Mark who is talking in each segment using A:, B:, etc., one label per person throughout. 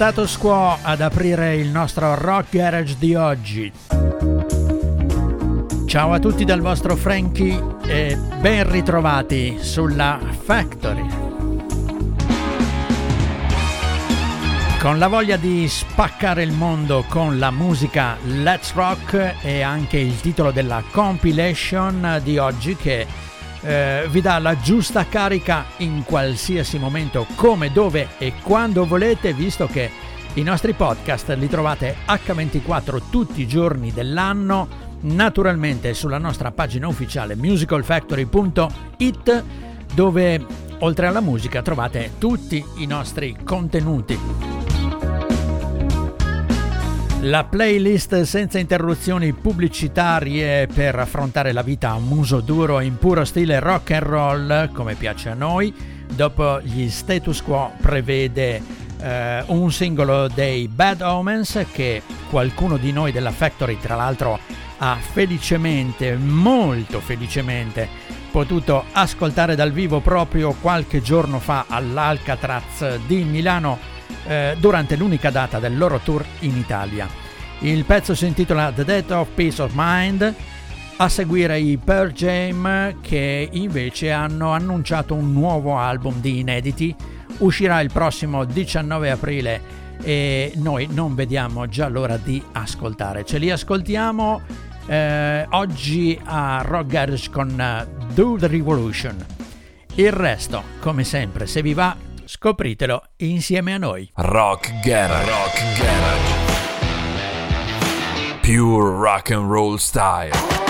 A: Status quo ad aprire il nostro rock garage di oggi. Ciao a tutti dal vostro Frankie e ben ritrovati sulla Factory. Con la voglia di spaccare il mondo con la musica Let's Rock è anche il titolo della compilation di oggi che eh, vi dà la giusta carica in qualsiasi momento, come, dove e quando volete, visto che i nostri podcast li trovate H24 tutti i giorni dell'anno, naturalmente sulla nostra pagina ufficiale musicalfactory.it, dove oltre alla musica trovate tutti i nostri contenuti. La playlist senza interruzioni pubblicitarie per affrontare la vita a muso duro in puro stile rock and roll, come piace a noi, dopo gli status quo prevede eh, un singolo dei Bad Omens che qualcuno di noi della Factory tra l'altro ha felicemente, molto felicemente potuto ascoltare dal vivo proprio qualche giorno fa all'Alcatraz di Milano eh, durante l'unica data del loro tour in Italia. Il pezzo si intitola The Death of Peace of Mind, a seguire i Pearl Jam che invece hanno annunciato un nuovo album di inediti, uscirà il prossimo 19 aprile e noi non vediamo già l'ora di ascoltare. Ce li ascoltiamo eh, oggi a Rock Garage con uh, Do the Revolution. Il resto, come sempre, se vi va, Scopritelo insieme a noi.
B: Rock Garage. Rock Garage. Pure rock and roll style.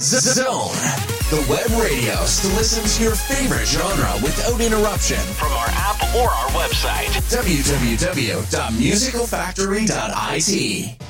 C: Zone, the web radio to listen to your favorite genre without interruption. From our app or our website, www.musicalfactory.it.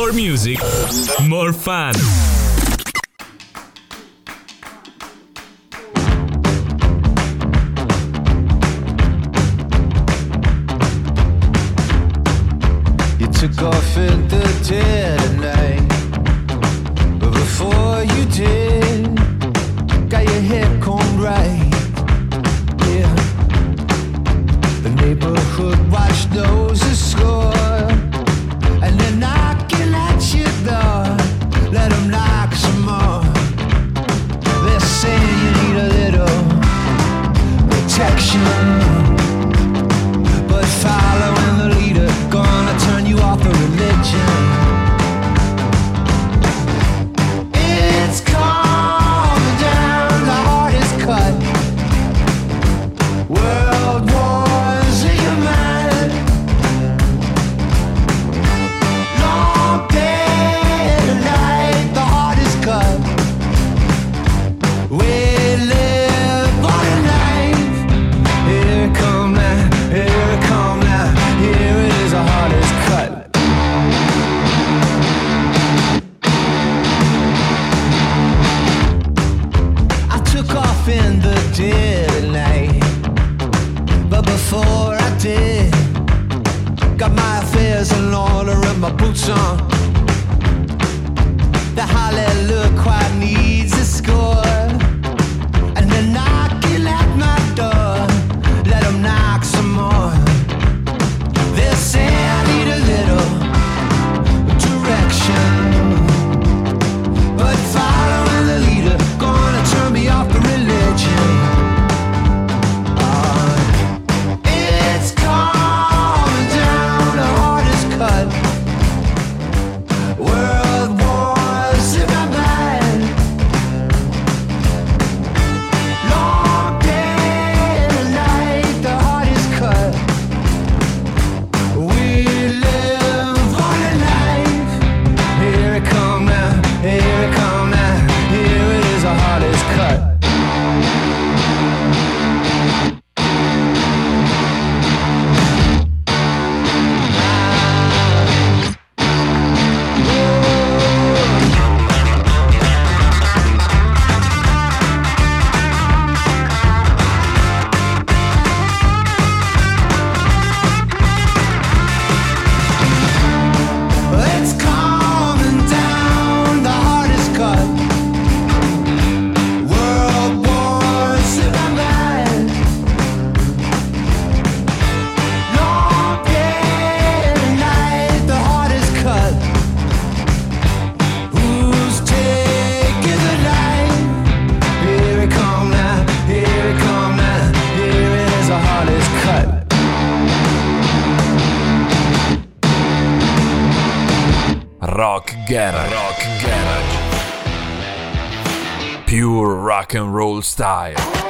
D: More music, more fun.
E: You took off in
F: Pure rock and roll style.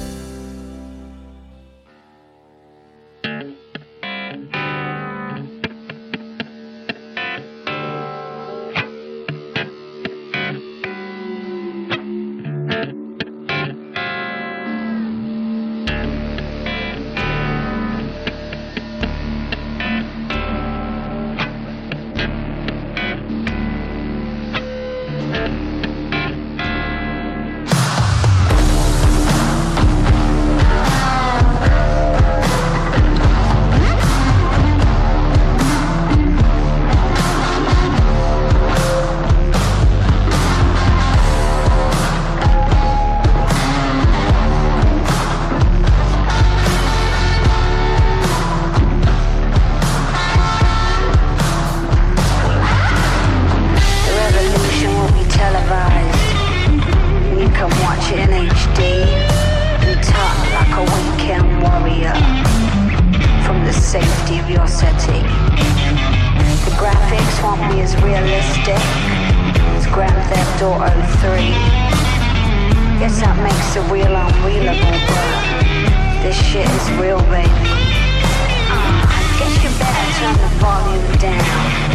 G: Down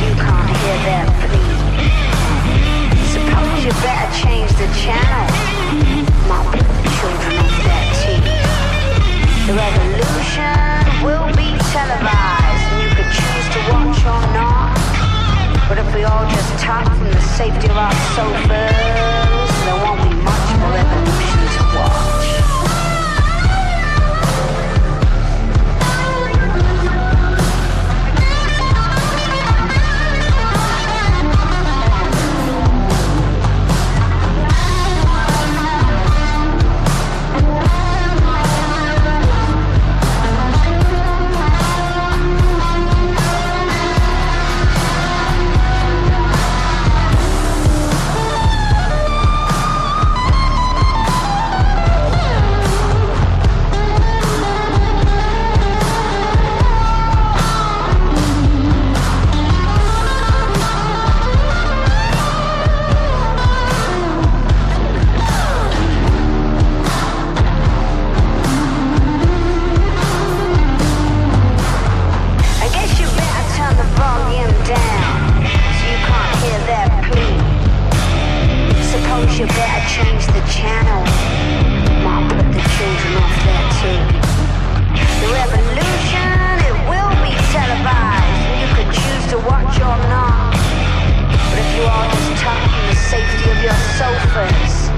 G: you can't hear. Suppose you better change the channel. My children. The revolution will be televised, and you could choose to watch or not. But if we all just talk from the safety of our sofas, there won't be much revolution to watch. Sofas,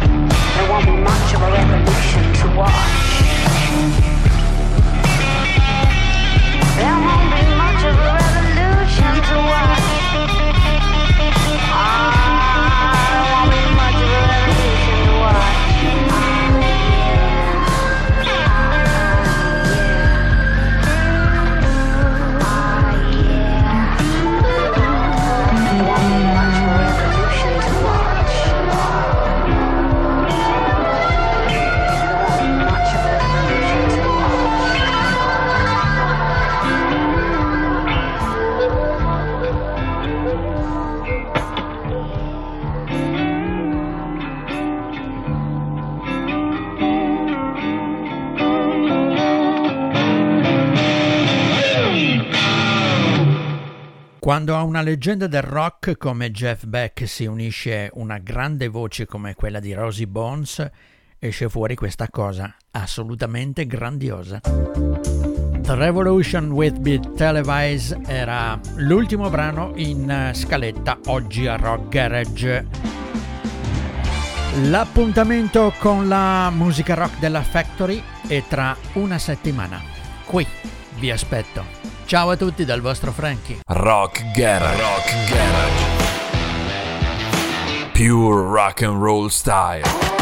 G: there won't be much of a revolution to watch.
A: Quando a una leggenda del rock come Jeff Beck si unisce una grande voce come quella di Rosie Bones, esce fuori questa cosa assolutamente grandiosa. The Revolution with Beat Televised era l'ultimo brano in eh, scaletta oggi a Rock Garage. L'appuntamento con la musica rock della Factory è tra una settimana. Qui vi aspetto. Ciao a tutti dal vostro Frankie.
H: Rock Garage. Rock Garage. Pure rock and roll style.